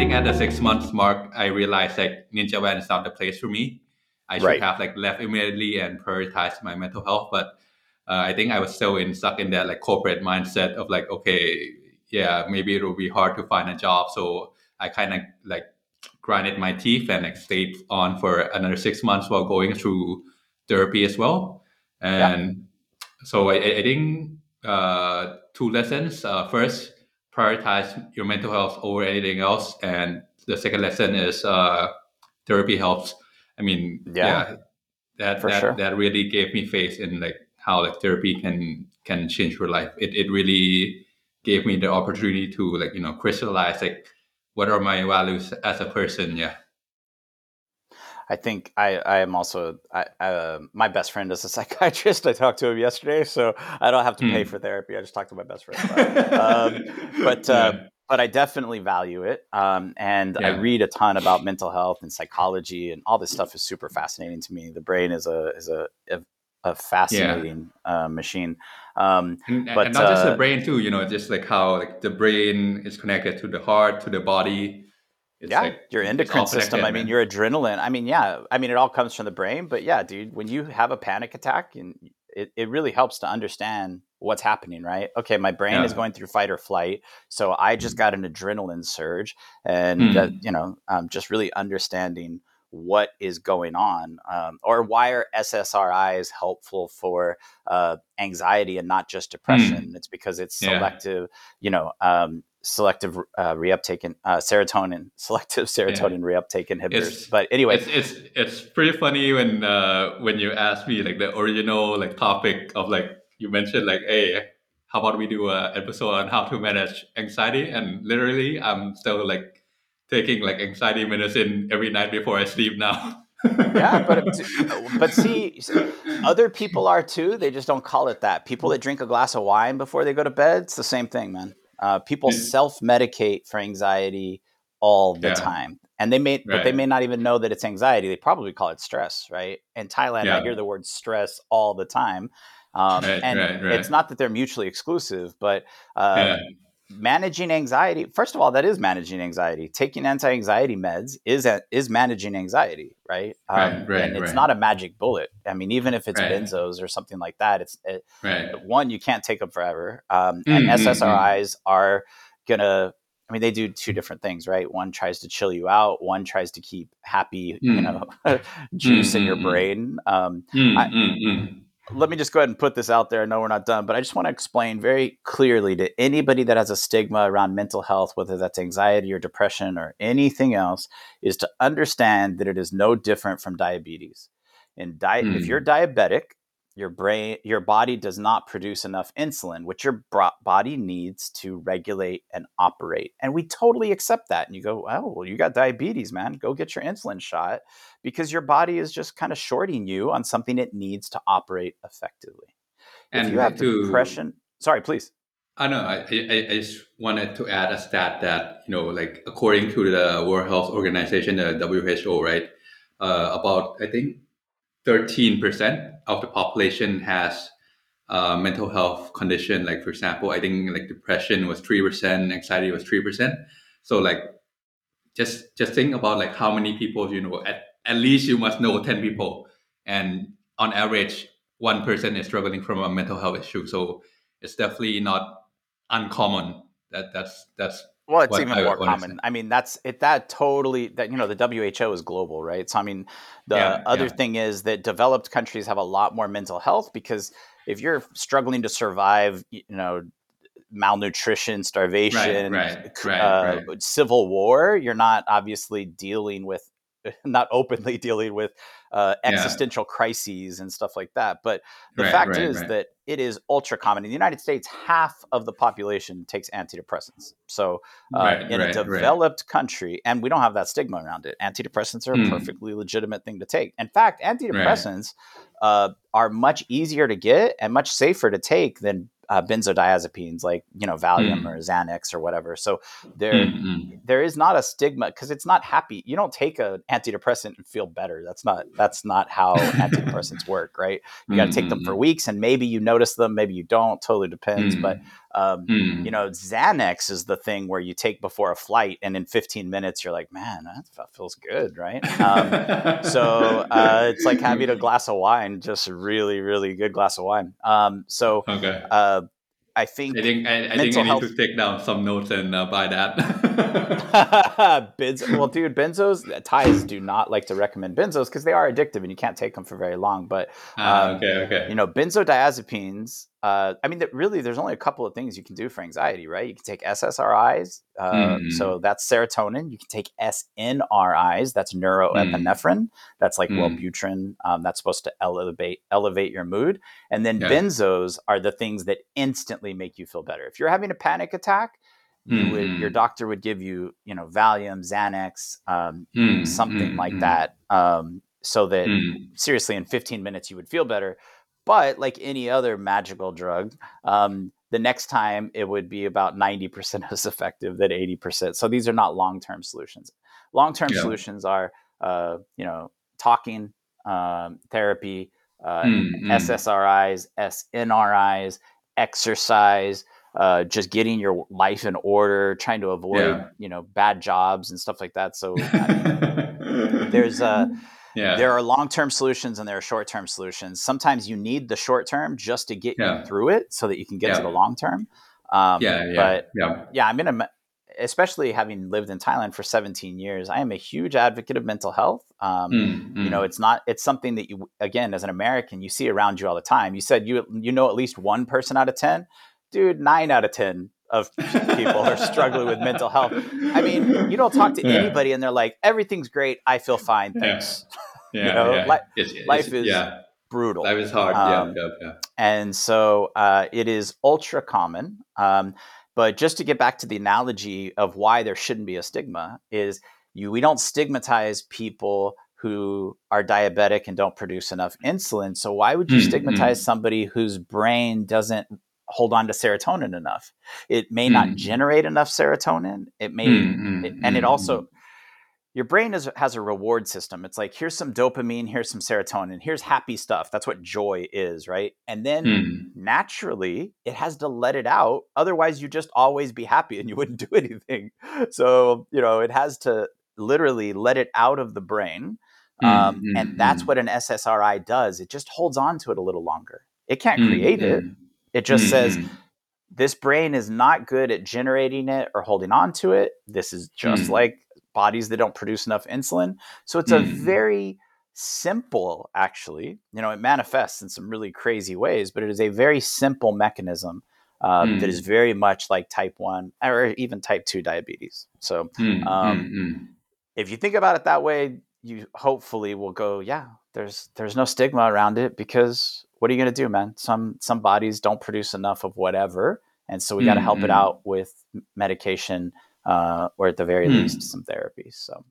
think at the six months mark, I realized like Ninja Van is not the place for me. I should Right. have like left immediately and prioritized my mental health. But uh, I think I was still in stuck in that like corporate mindset of like, okay, yeah, maybe it will be hard to find a job. So I kind of like grinded my teeth and like stayed on for another six months while going through therapy as well. And so I, I I think uh, two lessons. Uh, first, prioritize your mental health over anything else, and the second lesson is uh, therapy helps. I mean, Yeah. yeah, that that, sure. that really gave me faith in like how like therapy can can change your life. It it really gave me the opportunity to like you know crystallize like what are my values as a person. Yeah. I think I, I am also I, uh, my best friend is a psychiatrist. I talked to him yesterday, so I don't have to pay Hmm. for therapy. I just talked to my best friend. About. Um, but uh, Yeah. but I definitely value it, um, and I read a ton about mental health and psychology, and all this stuff is super fascinating to me. The brain is a is a a, a fascinating uh, machine. Um, and, But, and not just uh, the brain too you know just like how like the brain is connected to the heart to the body it's yeah, like your endocrine system. I mean, your adrenaline. I mean, yeah. I mean, it all comes from the brain. But yeah, dude, when you have a panic attack, and it, it really helps to understand what's happening, right? Okay, my brain is going through fight or flight, so I just got an adrenaline surge, and Mm. that, you know, um, just really understanding what is going on, um, or why are SSRIs helpful for uh, anxiety and not just depression? It's because it's Hmm. Yeah. selective, you know, um, selective uh, reuptake in uh, serotonin, selective serotonin reuptake inhibitors. It's- but anyway, it's it's it's pretty funny when uh when you ask me like the original like topic of like you mentioned like hey how about we do a episode on how to manage anxiety and literally i'm still like taking like anxiety medicine every night before i sleep now yeah, but but see, other people are too. They just don't call it that. People that drink a glass of wine before they go to bed, it's the same thing, man. Uh, people Yeah. self-medicate for anxiety all the Yeah. time, and they may, but they may not even know that it's anxiety. They probably call it stress, right? In Thailand, I hear the word stress all the time, um, Right, and right, right. it's not that they're mutually exclusive, but uh, yeah managing anxiety first of all that is managing anxiety. Taking anti-anxiety meds is a, is managing anxiety right, Um, Right, right, and it's right. not a magic bullet. I mean even if it's Right. benzos or something like that it's it, one you can't take them forever. Um, and Mm, mm, ssris are gonna i mean they do two different things right? One tries to chill you out. One tries to keep happy you Mm. know juice in your mm, brain. Um, I-. let me just go ahead and put this out there. I know we're not done, but I just want to explain very clearly to anybody that has a stigma around mental health, whether that's anxiety or depression or anything else, is to understand that it is no different from diabetes. In di- if Mm. you're diabetic, your brain, your body does not produce enough insulin, which your bro- body needs to regulate and operate. And we totally accept that. And you go, oh, well, you got diabetes, man. Go get your insulin shot because your body is just kind of shorting you on something it needs to operate effectively. and if you have to depression, sorry, please. I know. I, I, I just wanted to add a stat that you know, like according to the World Health Organization, the WHO, right? Uh, about I think thirteen percent of the population has uh, mental health condition. Like for example, I think like depression was three percent, anxiety was three percent. So like, just just think about like how many people you know. At at least you must know ten people, and on average, one person is struggling from a mental health issue. So it's definitely not uncommon. That that's that's Well, it's what even more understand. common. I mean, that's it. That totally. That you know, the WHO is global, right? So I mean, the Yeah, other yeah. thing is that developed countries have a lot more mental health because if you're struggling to survive, you know, malnutrition, starvation, right, right, uh, right. civil war, you're not obviously dealing with, not openly dealing with uh, Yeah. existential crises and stuff like that. But the Right, fact right, is right. that it is ultra common in the United States. Half of the population takes antidepressants. So uh, in a developed country, and we don't have that stigma around it. Antidepressants are a Hmm. perfectly legitimate thing to take. In fact, antidepressants uh, are much easier to get and much safer to take than uh, benzodiazepines, like you know Valium Hmm. or Xanax or whatever. So there, Mm, mm. there is not a stigma because it's not happy. You don't take an antidepressant and feel better. That's not that's not how antidepressants work, right? You got to take them for Mm, weeks, and maybe you notice them, maybe you don't. Totally depends. mm, But Um, Mm. You know, Xanax is the thing where you take before a flight, and in 15 minutes you're like, man, that feels good, right? Um, so uh, it's like having a glass of wine, just a really, really good glass of wine. Um, so okay. uh, I think I think I, I think I need health- to take down some notes and uh, buy that. Benzo, well, dude, benzos, ties do not like to recommend benzos because they are addictive and you can't take them for very long. But Ah, Um, okay, okay. you know, benzodiazepines. Uh, I mean, that really, there's only a couple of things you can do for anxiety, right? You can take SSRIs, uh, Mm. so that's serotonin. You can take SNRIs, that's neuroepinephrine. That's like Mm. Wellbutrin. Um, that's supposed to elevate elevate your mood. And then Yeah. benzos are the things that instantly make you feel better. If you're having a panic attack, you would, Mhm. your doctor would give you, you know, Valium, Xanax, um, Mm, something like mm, that, um, so that mm. seriously in 15 minutes you would feel better but like any other magical drug um, the next time it would be about 90% as effective than 80% so these are not long-term solutions long-term Yeah. solutions are uh, you know talking um, therapy uh, mm. ssris snris exercise uh, just getting your life in order trying to avoid Yeah. you know bad jobs and stuff like that so I mean, there's uh, yeah. there are long-term solutions and there are short-term solutions. Sometimes you need the short-term just to get Yeah. you through it, so that you can get to the long-term. Um, yeah, yeah, But yeah. yeah, I'm gonna, especially having lived in Thailand for 17 years, I am a huge advocate of mental health. Um, Mm, You mm. know, it's not. It's something that you, again, as an American, you see around you all the time. You said you you know at least one person out of ten, dude. Nine out of ten of people are struggling with mental health. I mean, you don't talk to Yeah. anybody and they're like, everything's great. I feel fine. Thanks. yeah, know, yeah. li- It's- it's- life is Brutal. life is hard. Um, yeah, yeah, yeah. And so uh, it is ultra common. Um, but just to get back to the analogy of why there shouldn't be a stigma is you we don't stigmatize people who are diabetic and don't produce enough insulin. So why would you Mm, stigmatize somebody whose brain doesn't hold on to serotonin enough? It may not Mm. generate enough serotonin. It may Mm, mm, it- and it mm, also your brain is, has a reward system. It's like here's some dopamine, here's some serotonin, here's happy stuff. That's what joy is, right? And then mm. naturally it has to let it out. Otherwise, you just always be happy and you wouldn't do anything. So you know it has to literally let it out of the brain, um, Mm, and mm, that's mm. what an SSRI does. It just holds on to it a little longer. It can't Mm, create it. Mm, It just mm, says mm. this brain is not good at generating it or holding on to it. This is just Mm. like bodies that don't produce enough insulin. So it's a Mm. very simple, actually. You know, it manifests in some really crazy ways, but it is a very simple mechanism um, Mm. is very much like type 1 or even type 2 diabetes. So Mm, um, mm, mm. if you think about it that way, you hopefully will go, yeah, there's there's no stigma around it because what are you going to do, man? Some some bodies don't produce enough of whatever, and so we got to help it Mhm. out with medication uh, or at the very Mm. least some therapy. So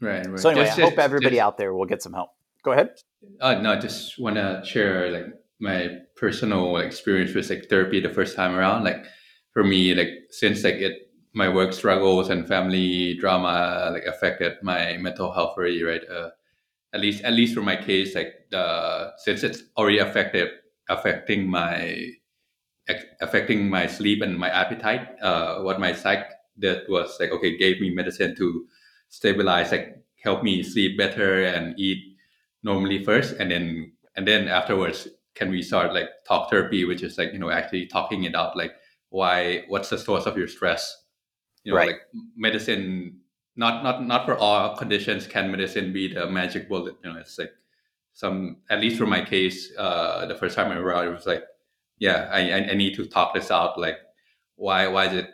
Right, right. so anyway, Just- I hope everybody just- out there will get some help. Go ahead. Uh, no, I just want to share like my personal experience with like therapy the first time around. Like for me, like since like it, my work struggles and family drama like affected my mental health already, right? Uh, at least, at least for my case, like the since it's already affected, affecting my affecting my sleep and my appetite. Uh, what my psych did was like okay, gave me medicine to stabilize, like help me sleep better and eat normally first and then and then afterwards can we start like talk therapy which is like you know actually talking it out like why what's the source of your stress you know Right. like medicine not not not for all conditions can medicine be the magic bullet you know it's like some at least for my case uh the first time I around it was like yeah i i, I need to talk this out like why why is it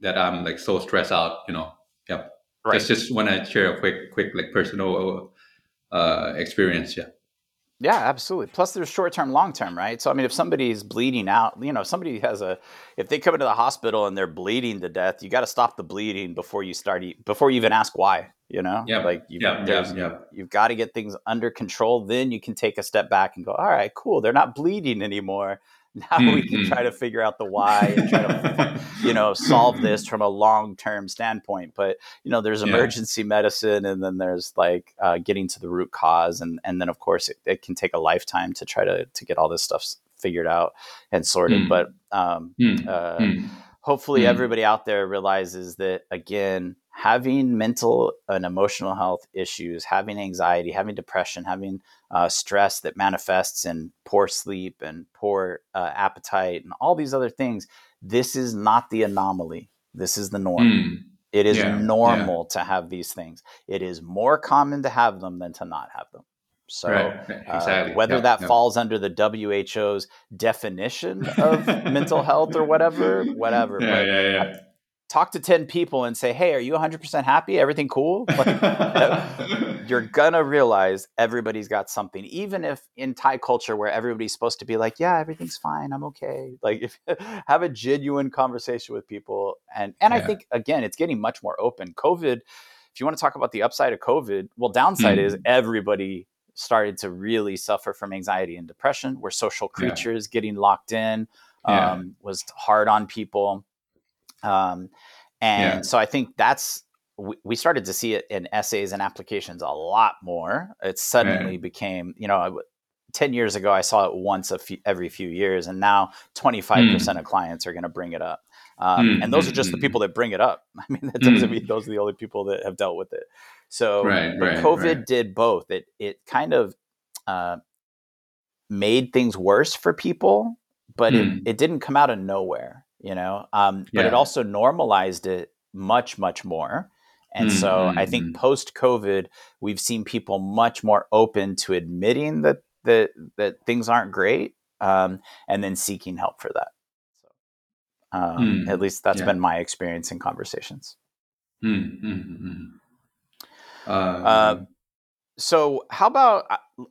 that i'm like so stressed out you know yeah. Right. just just want to share a quick quick like personal uh experience yeah Yeah, absolutely. Plus, there's short term, long term, right? So, I mean, if somebody's bleeding out, you know, if somebody has a, if they come into the hospital and they're bleeding to death, you got to stop the bleeding before you start, eat, before you even ask why, you know? Yeah, Like, you, yeah, yeah, yeah. you've got to get things under control. Then you can take a step back and go, all right, cool. They're not bleeding anymore. Now we can Mm, try to figure out the why and try to, you know, solve this from a long term standpoint. But you know, there's Yeah. emergency medicine, and then there's like uh, getting to the root cause, and and then of course it, it can take a lifetime to try to to get all this stuff figured out and sorted. Mm. But um, Mm. uh, Mm. Hopefully, Mm. everybody out there realizes that again, having mental and emotional health issues, having anxiety, having depression, having uh, stress that manifests in poor sleep and poor uh, appetite and all these other things, this is not the anomaly. This is the norm. Mm. It is Yeah, normal to have these things. It is more common to have them than to not have them. So, right. right. uh, whether Yeah, that yeah. falls under the WHO's definition of mental health or whatever, whatever. Yeah, but yeah, talk to 10 people and say, hey, are you 100% happy? Everything cool? Like, you're gonna realize everybody's got something, even if in Thai culture where everybody's supposed to be like, yeah, everything's fine, I'm okay. Like, if have a genuine conversation with people, and and I think again, it's getting much more open. COVID, if you want to talk about the upside of COVID, well, downside is Mm. everybody started to really suffer from anxiety and depression. We're social Yeah. creatures, getting locked in Yeah. um, was hard on people. Um, and Yeah. so I think that's we, we started to see it in essays and applications a lot more. It suddenly became, you know, I w- 10 years ago, I saw it once a few, every few years, and now 25% of clients are going to bring it up. Um, Mm, and those are just the mm, people that bring it up. I mean, that doesn't Mm. mean those are the only people that have dealt with it. So, Right, right, COVID right. did both. It, it kind of uh, made things worse for people, but Mm. it, it didn't come out of nowhere, you know. Um, but it also normalized it much, much more. And Mm, so I think post COVID, we've seen people much more open to admitting that that that things aren't great, um, and then seeking help for that. Um, Mm, at least that's yeah. been my experience in conversations. Mm, mm. Uh, Uh, So how about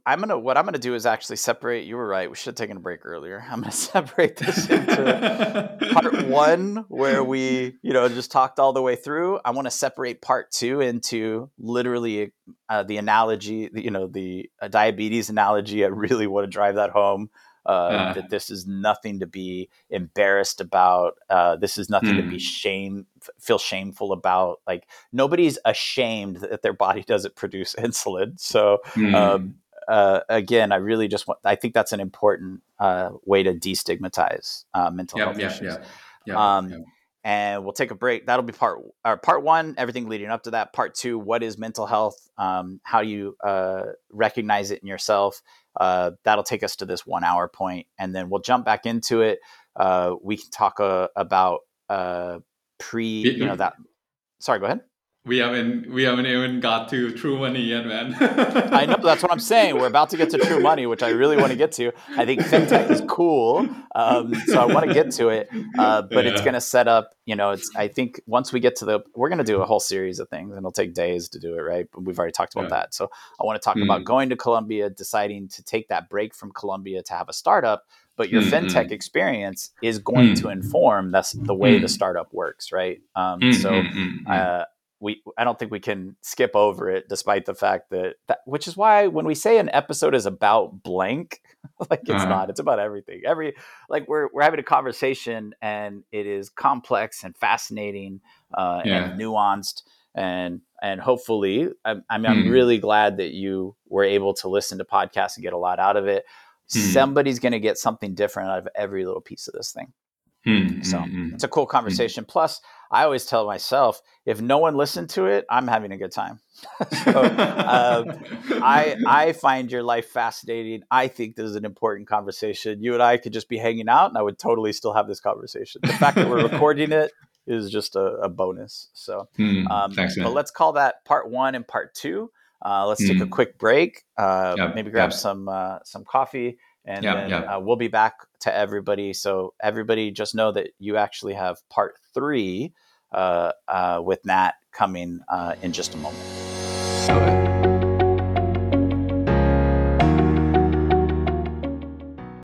I'm gonna what I'm gonna do is actually separate. You were right. We should have taken a break earlier. I'm gonna separate this into part one where we you know just talked all the way through. I want to separate part two into literally uh, the analogy. You know the uh, diabetes analogy. I really want to drive that home. Uh, Uh. that this is nothing to be embarrassed about. Uh, this is nothing to be Mm. shame f- feel shameful about. Like nobody's ashamed that their body doesn't produce insulin. So mm, um, uh, again, I really just want. I think that's an important uh, way to destigmatize uh, mental yeah, health yeah, issues. yeah, yeah, Um, yeah. And we'll take a break. That'll be part or part one. Everything leading up to that. Part two. What is mental health? Um, how do you uh, recognize it in yourself? Uh, that'll take us to this one hour point, and then we'll jump back into it. Uh, we can talk uh, about uh, pre. You know that. Sorry. Go ahead. We haven't we haven't even got to TrueMoney yet, man. I know that's what I'm saying. We're about to get to TrueMoney, which I really want to get to. I think fintech is cool, um, so I want to get to it. Uh, but it's going to set up. You know, it's. I think once we get to the, we're going to do a whole series of things, and it'll take days to do it, right? But we've already talked about Yeah. that. So I want to talk Mm. about going to Columbia, deciding to take that break from Columbia to have a startup. But your Mm, fintech experience is going Mm. to inform that's the way the Mm. startup works, right? Um, so mm, mm, mm. uh, we I don't think we can skip over it, despite the fact that, that which is why when we say an episode is about blank, like it's Uh-huh. not. It's about everything. Every like we're we're having a conversation and it is complex and fascinating uh, Yeah. and nuanced and and hopefully I, I mean I'm Hmm. really glad that you were able to listen to podcasts and get a lot out of it. Hmm. Somebody's going to get something different out of every little piece of this thing. Mm, So mm, mm. it's a cool conversation. Plus, I always tell myself, if no one listened to it, I'm having a good time. so uh, I I find your life fascinating. I think this is an important conversation. You and I could just be hanging out, and I would totally still have this conversation. The fact that we're recording it is just a, a bonus. So, Mm, um, thanks, but let's call that part one and part two. Uh, let's take a Mm. quick break. Uh, Yeah, maybe grab yeah. some uh, some coffee, and Yeah, then yeah. Uh, we'll be back to everybody. So everybody, just know that you actually have part three uh, uh, with Nat coming uh, in just a moment. Okay.